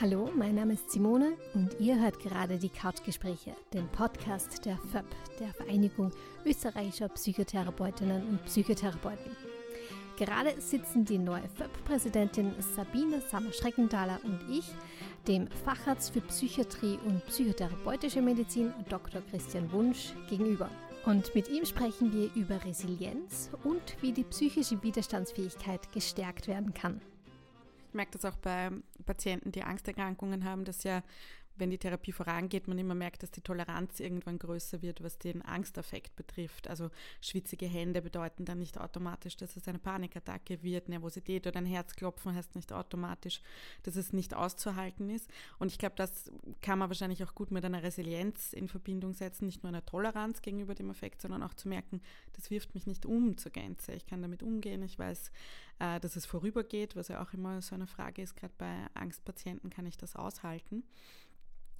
Hallo, mein Name ist Simone und ihr hört gerade die Couchgespräche, den Podcast der FÖP, der Vereinigung österreichischer Psychotherapeutinnen und Psychotherapeuten. Gerade sitzen die neue FÖP-Präsidentin Sabine Sammer-Schreckenthaler und ich, dem Facharzt für Psychiatrie und psychotherapeutische Medizin Dr. Christian Wunsch, gegenüber. Und mit ihm sprechen wir über Resilienz und wie die psychische Widerstandsfähigkeit gestärkt werden kann. Ich merke das auch bei Patienten, die Angsterkrankungen haben, dass ja wenn die Therapie vorangeht, man immer merkt, dass die Toleranz irgendwann größer wird, was den Angstaffekt betrifft. Also schwitzige Hände bedeuten dann nicht automatisch, dass es eine Panikattacke wird. Nervosität oder ein Herzklopfen heißt nicht automatisch, dass es nicht auszuhalten ist. Und ich glaube, das kann man wahrscheinlich auch gut mit einer Resilienz in Verbindung setzen, nicht nur einer Toleranz gegenüber dem Effekt, sondern auch zu merken, das wirft mich nicht um zur Gänze. Ich kann damit umgehen. Ich weiß, äh, dass es vorübergeht, was ja auch immer so eine Frage ist. Gerade bei Angstpatienten kann ich das aushalten.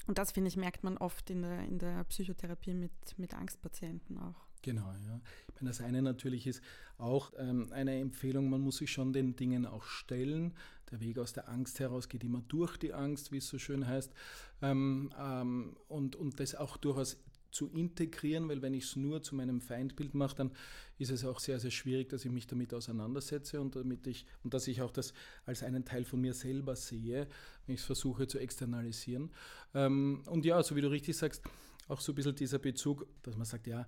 Und das, finde ich, merkt man oft in der, in der Psychotherapie mit, mit Angstpatienten auch. Genau, ja. Ich meine, das eine natürlich ist auch ähm, eine Empfehlung, man muss sich schon den Dingen auch stellen. Der Weg aus der Angst heraus geht immer durch die Angst, wie es so schön heißt. Ähm, ähm, und, und das auch durchaus zu integrieren, weil wenn ich es nur zu meinem Feindbild mache, dann ist es auch sehr, sehr schwierig, dass ich mich damit auseinandersetze und damit ich und dass ich auch das als einen Teil von mir selber sehe, wenn ich es versuche zu externalisieren. Ähm, und ja, so wie du richtig sagst, auch so ein bisschen dieser Bezug, dass man sagt, ja,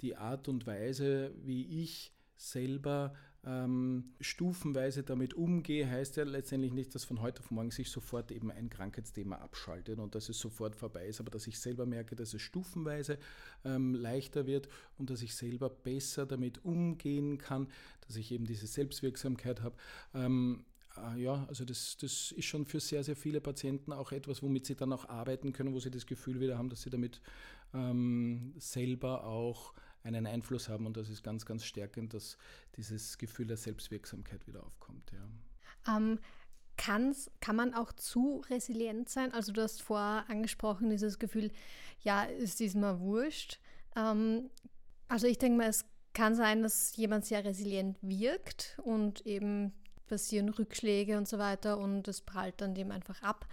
die Art und Weise, wie ich selber ähm, stufenweise damit umgehe, heißt ja letztendlich nicht, dass von heute auf morgen sich sofort eben ein Krankheitsthema abschaltet und dass es sofort vorbei ist, aber dass ich selber merke, dass es stufenweise ähm, leichter wird und dass ich selber besser damit umgehen kann, dass ich eben diese Selbstwirksamkeit habe. Ähm, äh, ja, also das, das ist schon für sehr, sehr viele Patienten auch etwas, womit sie dann auch arbeiten können, wo sie das Gefühl wieder haben, dass sie damit ähm, selber auch einen Einfluss haben und das ist ganz, ganz stärkend, dass dieses Gefühl der Selbstwirksamkeit wieder aufkommt. Ja. Ähm, kann's, kann man auch zu resilient sein? Also du hast vorher angesprochen, dieses Gefühl, ja, ist diesmal wurscht. Ähm, also ich denke mal, es kann sein, dass jemand sehr resilient wirkt und eben passieren Rückschläge und so weiter und es prallt dann dem einfach ab.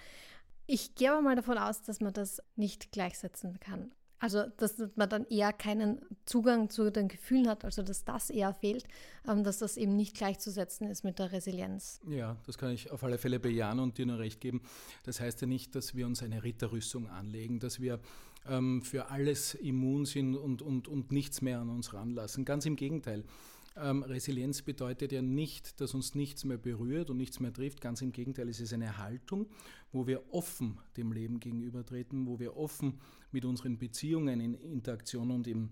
Ich gehe aber mal davon aus, dass man das nicht gleichsetzen kann. Also, dass man dann eher keinen Zugang zu den Gefühlen hat, also dass das eher fehlt, ähm, dass das eben nicht gleichzusetzen ist mit der Resilienz. Ja, das kann ich auf alle Fälle bejahen und dir nur recht geben. Das heißt ja nicht, dass wir uns eine Ritterrüstung anlegen, dass wir ähm, für alles immun sind und, und, und nichts mehr an uns ranlassen. Ganz im Gegenteil. Ähm, Resilienz bedeutet ja nicht, dass uns nichts mehr berührt und nichts mehr trifft. Ganz im Gegenteil, es ist eine Haltung, wo wir offen dem Leben gegenübertreten, wo wir offen mit unseren Beziehungen in Interaktion und im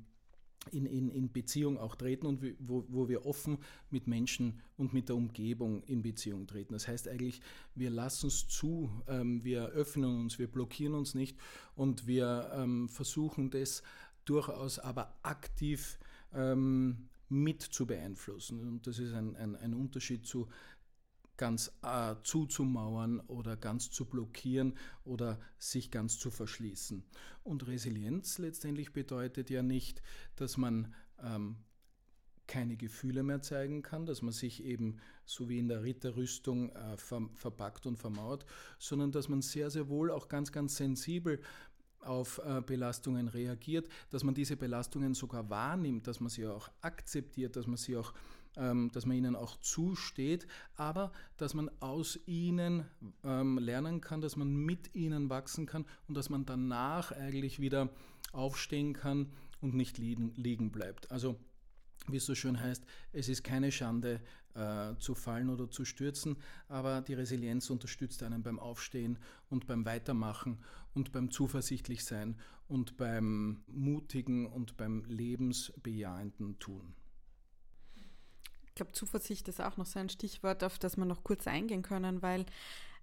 in, in, in Beziehung auch treten und wo, wo wir offen mit Menschen und mit der Umgebung in Beziehung treten. Das heißt eigentlich, wir lassen es zu, ähm, wir öffnen uns, wir blockieren uns nicht und wir ähm, versuchen das durchaus aber aktiv ähm, mit zu beeinflussen. Und das ist ein, ein, ein Unterschied zu ganz äh, zuzumauern oder ganz zu blockieren oder sich ganz zu verschließen. Und Resilienz letztendlich bedeutet ja nicht, dass man ähm, keine Gefühle mehr zeigen kann, dass man sich eben so wie in der Ritterrüstung äh, ver verpackt und vermauert, sondern dass man sehr, sehr wohl auch ganz, ganz sensibel auf äh, Belastungen reagiert, dass man diese Belastungen sogar wahrnimmt, dass man sie auch akzeptiert, dass man sie auch ähm, dass man ihnen auch zusteht, aber dass man aus ihnen ähm, lernen kann, dass man mit ihnen wachsen kann und dass man danach eigentlich wieder aufstehen kann und nicht liegen, liegen bleibt. Also wie es so schön heißt, es ist keine Schande äh, zu fallen oder zu stürzen, aber die Resilienz unterstützt einen beim Aufstehen und beim Weitermachen und beim zuversichtlich sein und beim mutigen und beim lebensbejahenden Tun. Ich glaube, Zuversicht ist auch noch so ein Stichwort, auf das wir noch kurz eingehen können, weil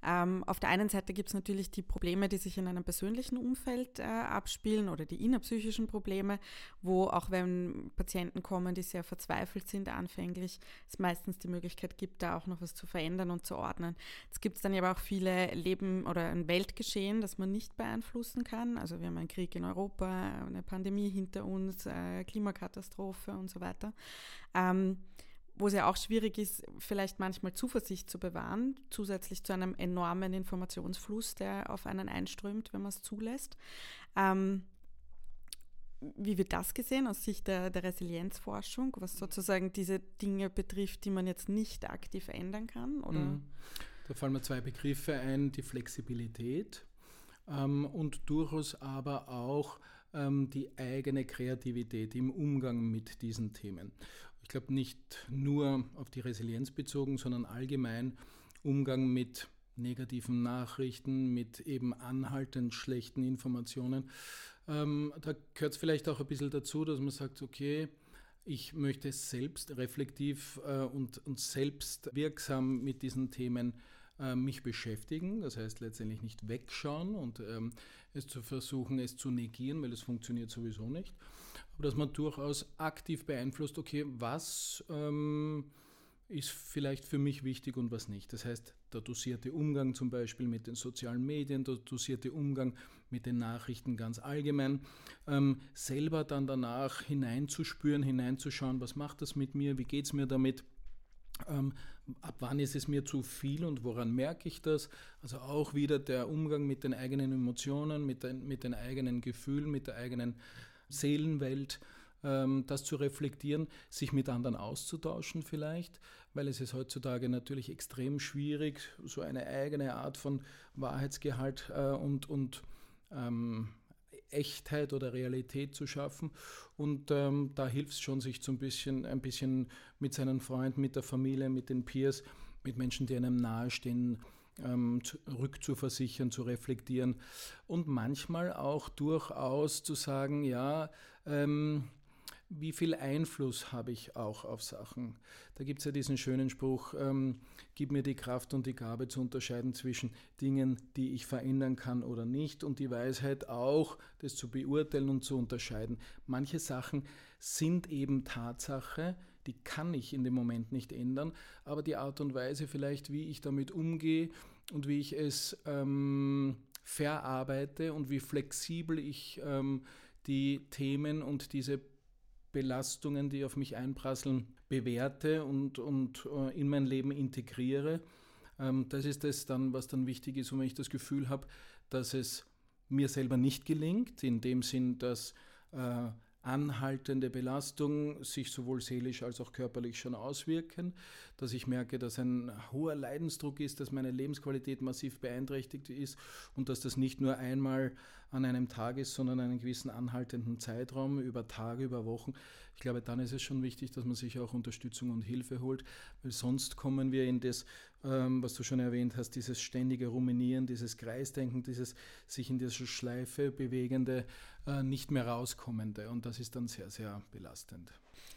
ähm, auf der einen Seite gibt es natürlich die Probleme, die sich in einem persönlichen Umfeld äh, abspielen oder die innerpsychischen Probleme, wo auch wenn Patienten kommen, die sehr verzweifelt sind anfänglich, es meistens die Möglichkeit gibt, da auch noch was zu verändern und zu ordnen. Es gibt dann aber auch viele Leben oder ein Weltgeschehen, das man nicht beeinflussen kann. Also wir haben einen Krieg in Europa, eine Pandemie hinter uns, äh, Klimakatastrophe und so weiter. Ähm, wo es ja auch schwierig ist, vielleicht manchmal Zuversicht zu bewahren, zusätzlich zu einem enormen Informationsfluss, der auf einen einströmt, wenn man es zulässt. Ähm, wie wird das gesehen aus Sicht der, der Resilienzforschung, was sozusagen diese Dinge betrifft, die man jetzt nicht aktiv ändern kann? Oder? Mhm. Da fallen mir zwei Begriffe ein, die Flexibilität ähm, und durchaus aber auch ähm, die eigene Kreativität im Umgang mit diesen Themen. Ich glaube nicht nur auf die Resilienz bezogen, sondern allgemein Umgang mit negativen Nachrichten, mit eben anhaltend schlechten Informationen. Ähm, da gehört es vielleicht auch ein bisschen dazu, dass man sagt, okay, ich möchte selbst reflektiv äh, und, und selbst wirksam mit diesen Themen äh, mich beschäftigen, das heißt letztendlich nicht wegschauen und ähm, es zu versuchen, es zu negieren, weil es funktioniert sowieso nicht, aber dass man durchaus aktiv beeinflusst, okay, was ähm, ist vielleicht für mich wichtig und was nicht. Das heißt, der dosierte Umgang zum Beispiel mit den sozialen Medien, der dosierte Umgang mit den Nachrichten ganz allgemein, ähm, selber dann danach hineinzuspüren, hineinzuschauen, was macht das mit mir, wie geht es mir damit, ähm, ab wann ist es mir zu viel und woran merke ich das? Also auch wieder der Umgang mit den eigenen Emotionen, mit den, mit den eigenen Gefühlen, mit der eigenen Seelenwelt ähm, das zu reflektieren, sich mit anderen auszutauschen vielleicht, weil es ist heutzutage natürlich extrem schwierig, so eine eigene Art von Wahrheitsgehalt äh, und, und ähm, Echtheit oder Realität zu schaffen. Und ähm, da hilft es schon, sich so ein bisschen, ein bisschen mit seinen Freunden, mit der Familie, mit den Peers, mit Menschen, die einem nahestehen, ähm, rückzuversichern, zu reflektieren und manchmal auch durchaus zu sagen, ja, ähm, wie viel Einfluss habe ich auch auf Sachen. Da gibt es ja diesen schönen Spruch, ähm, gib mir die Kraft und die Gabe zu unterscheiden zwischen Dingen, die ich verändern kann oder nicht und die Weisheit auch, das zu beurteilen und zu unterscheiden. Manche Sachen sind eben Tatsache, die kann ich in dem Moment nicht ändern, aber die Art und Weise vielleicht, wie ich damit umgehe und wie ich es ähm, verarbeite und wie flexibel ich ähm, die Themen und diese Belastungen, die auf mich einprasseln, bewerte und, und äh, in mein Leben integriere. Ähm, das ist das dann, was dann wichtig ist, wenn ich das Gefühl habe, dass es mir selber nicht gelingt, in dem Sinn, dass äh, anhaltende Belastung sich sowohl seelisch als auch körperlich schon auswirken, dass ich merke, dass ein hoher Leidensdruck ist, dass meine Lebensqualität massiv beeinträchtigt ist und dass das nicht nur einmal an einem Tag ist, sondern einen gewissen anhaltenden Zeitraum über Tage, über Wochen. Ich glaube, dann ist es schon wichtig, dass man sich auch Unterstützung und Hilfe holt, weil sonst kommen wir in das, ähm, was du schon erwähnt hast, dieses ständige Ruminieren, dieses Kreisdenken, dieses sich in dieser Schleife bewegende, äh, nicht mehr rauskommende. Und das ist dann sehr, sehr belastend.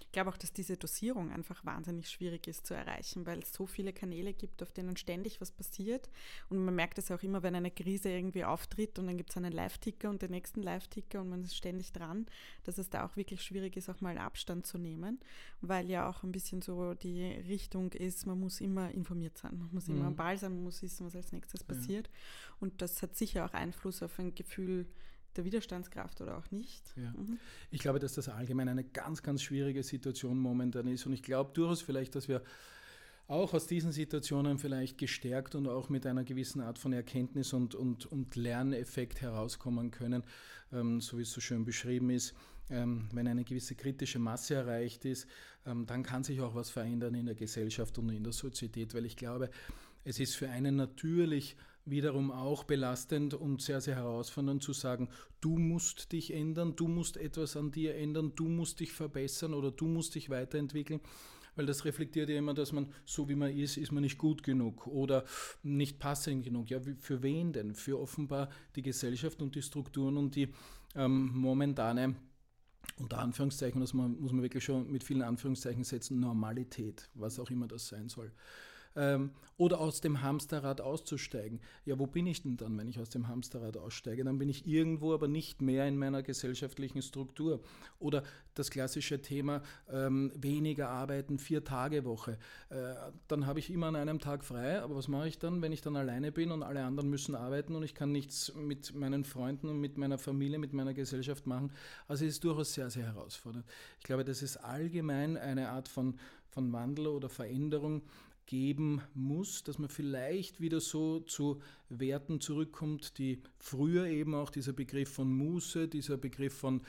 Ich glaube auch, dass diese Dosierung einfach wahnsinnig schwierig ist zu erreichen, weil es so viele Kanäle gibt, auf denen ständig was passiert. Und man merkt es auch immer, wenn eine Krise irgendwie auftritt und dann gibt es einen Live-Ticker und den nächsten Live-Ticker und man ist ständig dran, dass es da auch wirklich schwierig ist, auch mal Abstand zu nehmen, weil ja auch ein bisschen so die Richtung ist, man muss immer informiert sein, man muss immer am mhm. Ball sein, man muss wissen, was als nächstes passiert. Ja. Und das hat sicher auch Einfluss auf ein Gefühl, der Widerstandskraft oder auch nicht. Ja. Mhm. Ich glaube, dass das allgemein eine ganz, ganz schwierige Situation momentan ist. Und ich glaube durchaus vielleicht, dass wir auch aus diesen Situationen vielleicht gestärkt und auch mit einer gewissen Art von Erkenntnis und, und, und Lerneffekt herauskommen können, ähm, so wie es so schön beschrieben ist. Ähm, wenn eine gewisse kritische Masse erreicht ist, ähm, dann kann sich auch was verändern in der Gesellschaft und in der Sozietät, weil ich glaube, es ist für einen natürlich wiederum auch belastend und sehr, sehr herausfordernd zu sagen, du musst dich ändern, du musst etwas an dir ändern, du musst dich verbessern oder du musst dich weiterentwickeln. Weil das reflektiert ja immer, dass man, so wie man ist, ist man nicht gut genug oder nicht passend genug. Ja, für wen denn? Für offenbar die Gesellschaft und die Strukturen und die ähm, momentane unter Anführungszeichen, das muss man wirklich schon mit vielen Anführungszeichen setzen, Normalität, was auch immer das sein soll ähm, oder aus dem Hamsterrad auszusteigen. Ja, wo bin ich denn dann, wenn ich aus dem Hamsterrad aussteige? Dann bin ich irgendwo, aber nicht mehr in meiner gesellschaftlichen Struktur. Oder das klassische Thema ähm, weniger arbeiten, vier Tage Woche. Äh, dann habe ich immer an einem Tag frei, aber was mache ich dann, wenn ich dann alleine bin und alle anderen müssen arbeiten und ich kann nichts mit meinen Freunden und mit meiner Familie, mit meiner Gesellschaft machen? Also es ist durchaus sehr, sehr herausfordernd. Ich glaube, das ist allgemein eine Art von von Wandel oder Veränderung geben muss, dass man vielleicht wieder so zu Werten zurückkommt, die früher eben auch dieser Begriff von Muße, dieser Begriff von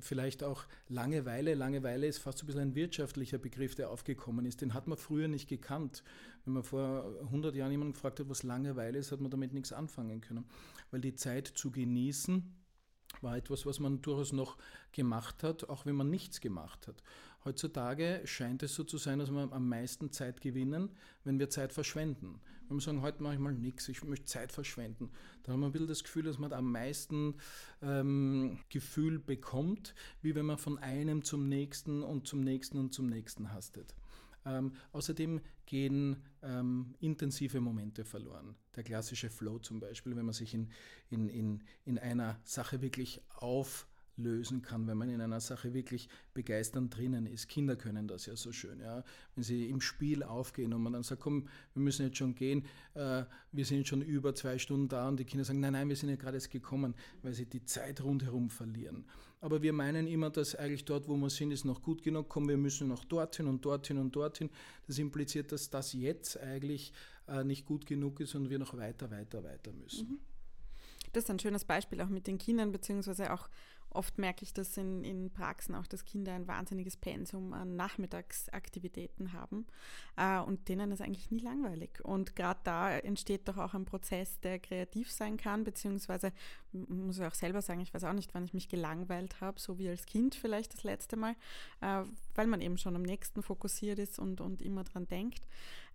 vielleicht auch Langeweile. Langeweile ist fast so ein bisschen ein wirtschaftlicher Begriff, der aufgekommen ist. Den hat man früher nicht gekannt. Wenn man vor 100 Jahren jemanden gefragt hat, was Langeweile ist, hat man damit nichts anfangen können. Weil die Zeit zu genießen war etwas, was man durchaus noch gemacht hat, auch wenn man nichts gemacht hat. Heutzutage scheint es so zu sein, dass wir am meisten Zeit gewinnen, wenn wir Zeit verschwenden. Wenn wir sagen, heute mache ich mal nichts, ich möchte Zeit verschwenden, dann haben wir ein bisschen das Gefühl, dass man am meisten ähm, Gefühl bekommt, wie wenn man von einem zum nächsten und zum nächsten und zum nächsten hastet. Ähm, außerdem gehen ähm, intensive Momente verloren. Der klassische Flow zum Beispiel, wenn man sich in, in, in, in einer Sache wirklich auf lösen kann, wenn man in einer Sache wirklich begeisternd drinnen ist. Kinder können das ja so schön, ja. Wenn sie im Spiel aufgehen und man dann sagt, komm, wir müssen jetzt schon gehen, äh, wir sind schon über zwei Stunden da und die Kinder sagen, nein, nein, wir sind ja gerade erst gekommen, weil sie die Zeit rundherum verlieren. Aber wir meinen immer, dass eigentlich dort, wo wir sind, ist noch gut genug, kommen wir müssen noch dorthin und dorthin und dorthin. Das impliziert, dass das jetzt eigentlich äh, nicht gut genug ist und wir noch weiter, weiter, weiter müssen. Mhm. Das ist ein schönes Beispiel auch mit den Kindern, beziehungsweise auch Oft merke ich das in, in Praxen auch, dass Kinder ein wahnsinniges Pensum an Nachmittagsaktivitäten haben äh, und denen ist eigentlich nie langweilig. Und gerade da entsteht doch auch ein Prozess, der kreativ sein kann, beziehungsweise muss ich auch selber sagen, ich weiß auch nicht, wann ich mich gelangweilt habe, so wie als Kind vielleicht das letzte Mal, äh, weil man eben schon am nächsten fokussiert ist und, und immer dran denkt,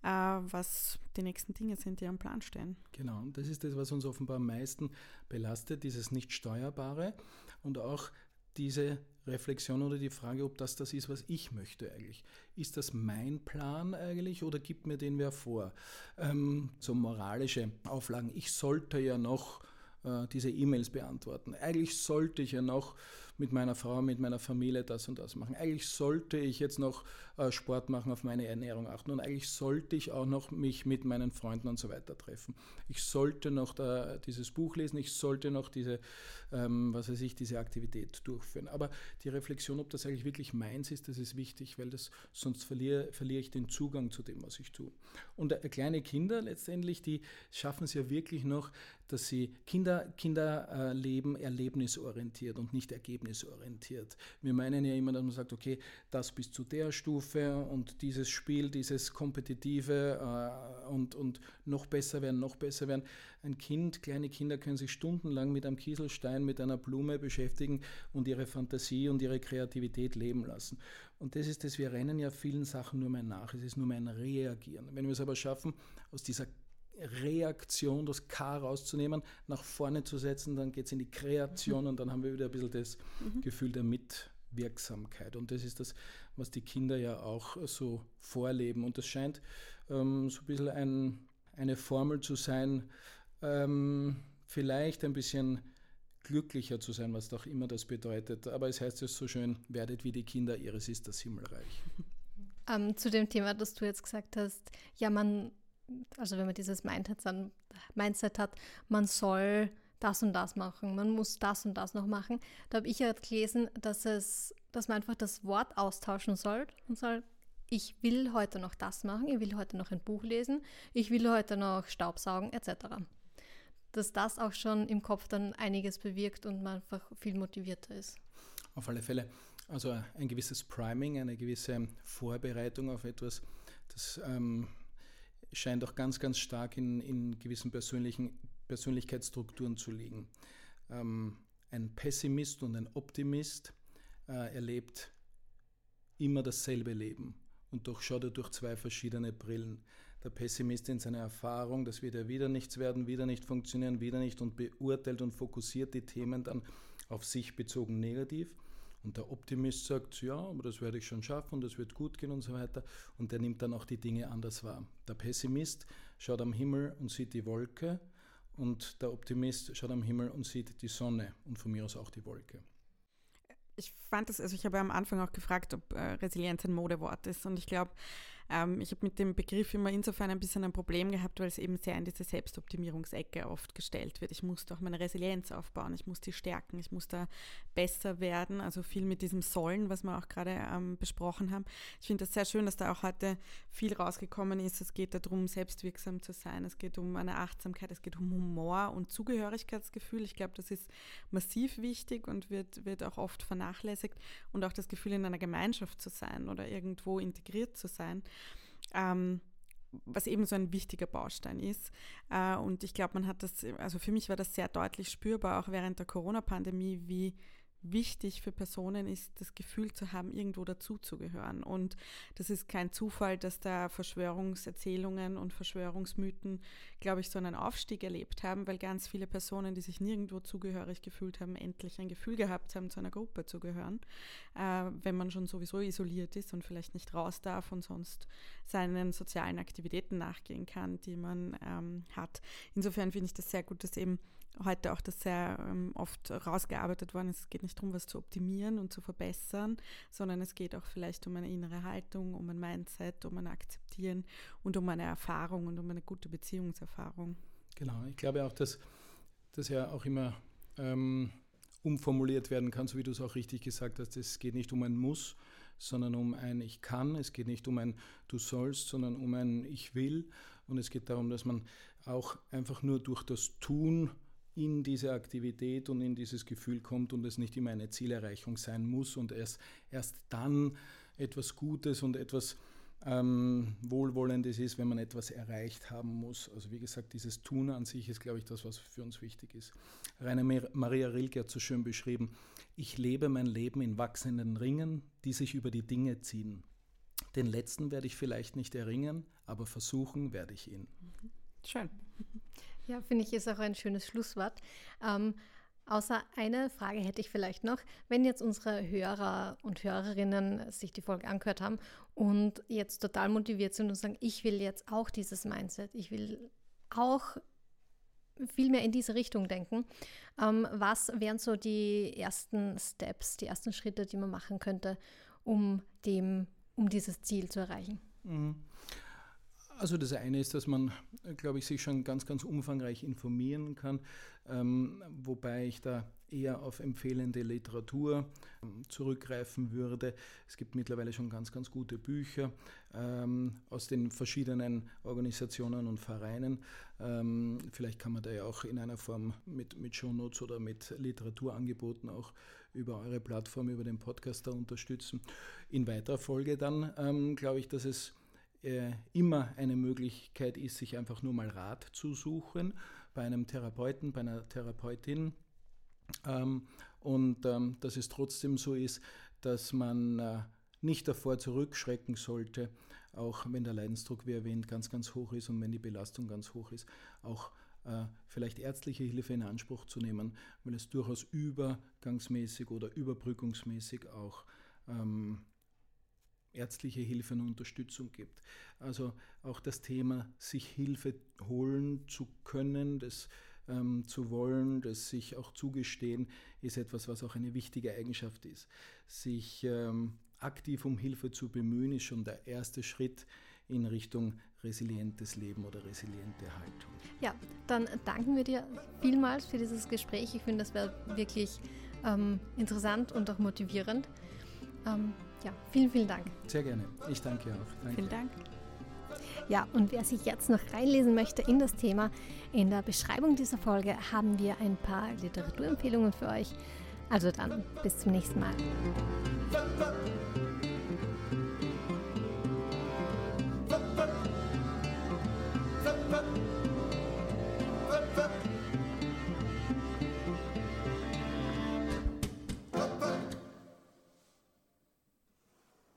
äh, was die nächsten Dinge sind, die am Plan stehen. Genau, und das ist das, was uns offenbar am meisten belastet, dieses Nicht-Steuerbare und auch diese Reflexion oder die Frage, ob das das ist, was ich möchte eigentlich. Ist das mein Plan eigentlich oder gibt mir den wer vor? Ähm, so moralische Auflagen. Ich sollte ja noch äh, diese E-Mails beantworten. Eigentlich sollte ich ja noch mit meiner Frau, mit meiner Familie das und das machen. Eigentlich sollte ich jetzt noch äh, Sport machen, auf meine Ernährung achten und eigentlich sollte ich auch noch mich mit meinen Freunden und so weiter treffen. Ich sollte noch da dieses Buch lesen, ich sollte noch diese, ähm, was weiß ich, diese Aktivität durchführen. Aber die Reflexion, ob das eigentlich wirklich meins ist, das ist wichtig, weil das sonst verliere, verliere ich den Zugang zu dem, was ich tue. Und äh, kleine Kinder letztendlich, die schaffen es ja wirklich noch, dass sie Kinder, Kinder äh, leben erlebnisorientiert und nicht ergebnisorientiert. Wir meinen ja immer, dass man sagt, okay, das bis zu der Stufe und dieses Spiel, dieses Kompetitive äh, und, und noch besser werden, noch besser werden. Ein Kind, kleine Kinder können sich stundenlang mit einem Kieselstein, mit einer Blume beschäftigen und ihre Fantasie und ihre Kreativität leben lassen. Und das ist das, wir rennen ja vielen Sachen nur mehr nach. Es ist nur mehr ein Reagieren. Wenn wir es aber schaffen, aus dieser Reaktion, das K rauszunehmen, nach vorne zu setzen, dann geht es in die Kreation und dann haben wir wieder ein bisschen das mhm. Gefühl der Mitwirksamkeit. Und das ist das, was die Kinder ja auch so vorleben. Und das scheint ähm, so ein bisschen ein, eine Formel zu sein, ähm, vielleicht ein bisschen glücklicher zu sein, was doch immer das bedeutet. Aber es heißt ja so schön, werdet wie die Kinder, ihres ist das Himmelreich. Ähm, zu dem Thema, das du jetzt gesagt hast, ja, man also wenn man dieses Mindset hat, man soll das und das machen, man muss das und das noch machen. Da habe ich ja gelesen, dass es, dass man einfach das Wort austauschen soll und soll, ich will heute noch das machen, ich will heute noch ein Buch lesen, ich will heute noch Staubsaugen etc. Dass das auch schon im Kopf dann einiges bewirkt und man einfach viel motivierter ist. Auf alle Fälle. Also ein gewisses Priming, eine gewisse Vorbereitung auf etwas, das ähm, scheint auch ganz, ganz stark in, in gewissen persönlichen Persönlichkeitsstrukturen zu liegen. Ähm, ein Pessimist und ein Optimist äh, erlebt immer dasselbe Leben und doch schaut er durch zwei verschiedene Brillen. Der Pessimist in seiner Erfahrung, das wird ja wieder nichts werden, wieder nicht funktionieren, wieder nicht und beurteilt und fokussiert die Themen dann auf sich bezogen negativ. Und der Optimist sagt, ja, aber das werde ich schon schaffen und das wird gut gehen und so weiter. Und der nimmt dann auch die Dinge anders wahr. Der Pessimist schaut am Himmel und sieht die Wolke und der Optimist schaut am Himmel und sieht die Sonne und von mir aus auch die Wolke. Ich fand das, also ich habe am Anfang auch gefragt, ob äh, Resilienz ein Modewort ist und ich glaube, Ähm, ich habe mit dem Begriff immer insofern ein bisschen ein Problem gehabt, weil es eben sehr in diese Selbstoptimierungsecke oft gestellt wird. Ich muss doch meine Resilienz aufbauen, ich muss die stärken, ich muss da besser werden. Also viel mit diesem Sollen, was wir auch gerade ähm, besprochen haben. Ich finde das sehr schön, dass da auch heute viel rausgekommen ist. Es geht darum, selbstwirksam zu sein. Es geht um eine Achtsamkeit, es geht um Humor und Zugehörigkeitsgefühl. Ich glaube, das ist massiv wichtig und wird, wird auch oft vernachlässigt. Und auch das Gefühl, in einer Gemeinschaft zu sein oder irgendwo integriert zu sein. Ähm, was eben so ein wichtiger Baustein ist. Äh, und ich glaube, man hat das, also für mich war das sehr deutlich spürbar, auch während der Corona-Pandemie, wie wichtig für Personen ist, das Gefühl zu haben, irgendwo dazuzugehören. Und das ist kein Zufall, dass da Verschwörungserzählungen und Verschwörungsmythen, glaube ich, so einen Aufstieg erlebt haben, weil ganz viele Personen, die sich nirgendwo zugehörig gefühlt haben, endlich ein Gefühl gehabt haben, zu einer Gruppe zu gehören, äh, wenn man schon sowieso isoliert ist und vielleicht nicht raus darf und sonst seinen sozialen Aktivitäten nachgehen kann, die man ähm, hat. Insofern finde ich das sehr gut, dass eben heute auch das sehr ähm, oft rausgearbeitet worden ist. Es geht nicht darum, was zu optimieren und zu verbessern, sondern es geht auch vielleicht um eine innere Haltung, um ein Mindset, um ein Akzeptieren und um eine Erfahrung und um eine gute Beziehungserfahrung. Genau, ich glaube auch, dass das ja auch immer ähm, umformuliert werden kann, so wie du es auch richtig gesagt hast. Es geht nicht um ein Muss, sondern um ein Ich kann. Es geht nicht um ein Du sollst, sondern um ein Ich will. Und es geht darum, dass man auch einfach nur durch das Tun in diese Aktivität und in dieses Gefühl kommt und es nicht immer eine Zielerreichung sein muss und erst, erst dann etwas Gutes und etwas ähm, Wohlwollendes ist, wenn man etwas erreicht haben muss. Also wie gesagt, dieses Tun an sich ist, glaube ich, das, was für uns wichtig ist. Rainer Maria Rilke hat so schön beschrieben, ich lebe mein Leben in wachsenden Ringen, die sich über die Dinge ziehen. Den letzten werde ich vielleicht nicht erringen, aber versuchen werde ich ihn. Schön. Ja, finde ich, ist auch ein schönes Schlusswort. Ähm, außer eine Frage hätte ich vielleicht noch. Wenn jetzt unsere Hörer und Hörerinnen sich die Folge angehört haben und jetzt total motiviert sind und sagen, ich will jetzt auch dieses Mindset, ich will auch viel mehr in diese Richtung denken. Ähm, was wären so die ersten Steps, die ersten Schritte, die man machen könnte, um, dem, um dieses Ziel zu erreichen? Mhm. Also das eine ist, dass man, glaube ich, sich schon ganz, ganz umfangreich informieren kann, ähm, wobei ich da eher auf empfehlende Literatur ähm, zurückgreifen würde. Es gibt mittlerweile schon ganz, ganz gute Bücher ähm, aus den verschiedenen Organisationen und Vereinen. Ähm, vielleicht kann man da ja auch in einer Form mit, mit Shownotes oder mit Literaturangeboten auch über eure Plattform, über den Podcast da unterstützen. In weiterer Folge dann ähm, glaube ich, dass es immer eine Möglichkeit ist, sich einfach nur mal Rat zu suchen bei einem Therapeuten, bei einer Therapeutin. Ähm, und ähm, dass es trotzdem so ist, dass man äh, nicht davor zurückschrecken sollte, auch wenn der Leidensdruck, wie erwähnt, ganz, ganz hoch ist und wenn die Belastung ganz hoch ist, auch äh, vielleicht ärztliche Hilfe in Anspruch zu nehmen, weil es durchaus übergangsmäßig oder überbrückungsmäßig auch ähm, ärztliche Hilfe und Unterstützung gibt. Also auch das Thema, sich Hilfe holen zu können, das ähm, zu wollen, das sich auch zugestehen, ist etwas, was auch eine wichtige Eigenschaft ist. Sich ähm, aktiv um Hilfe zu bemühen, ist schon der erste Schritt in Richtung resilientes Leben oder resiliente Haltung. Ja, dann danken wir dir vielmals für dieses Gespräch. Ich finde, das wäre wirklich ähm, interessant und auch motivierend. Ja, vielen, vielen Dank. Sehr gerne. Ich danke auch. Danke. Vielen Dank. Ja, und wer sich jetzt noch reinlesen möchte in das Thema, in der Beschreibung dieser Folge haben wir ein paar Literaturempfehlungen für euch. Also dann, bis zum nächsten Mal.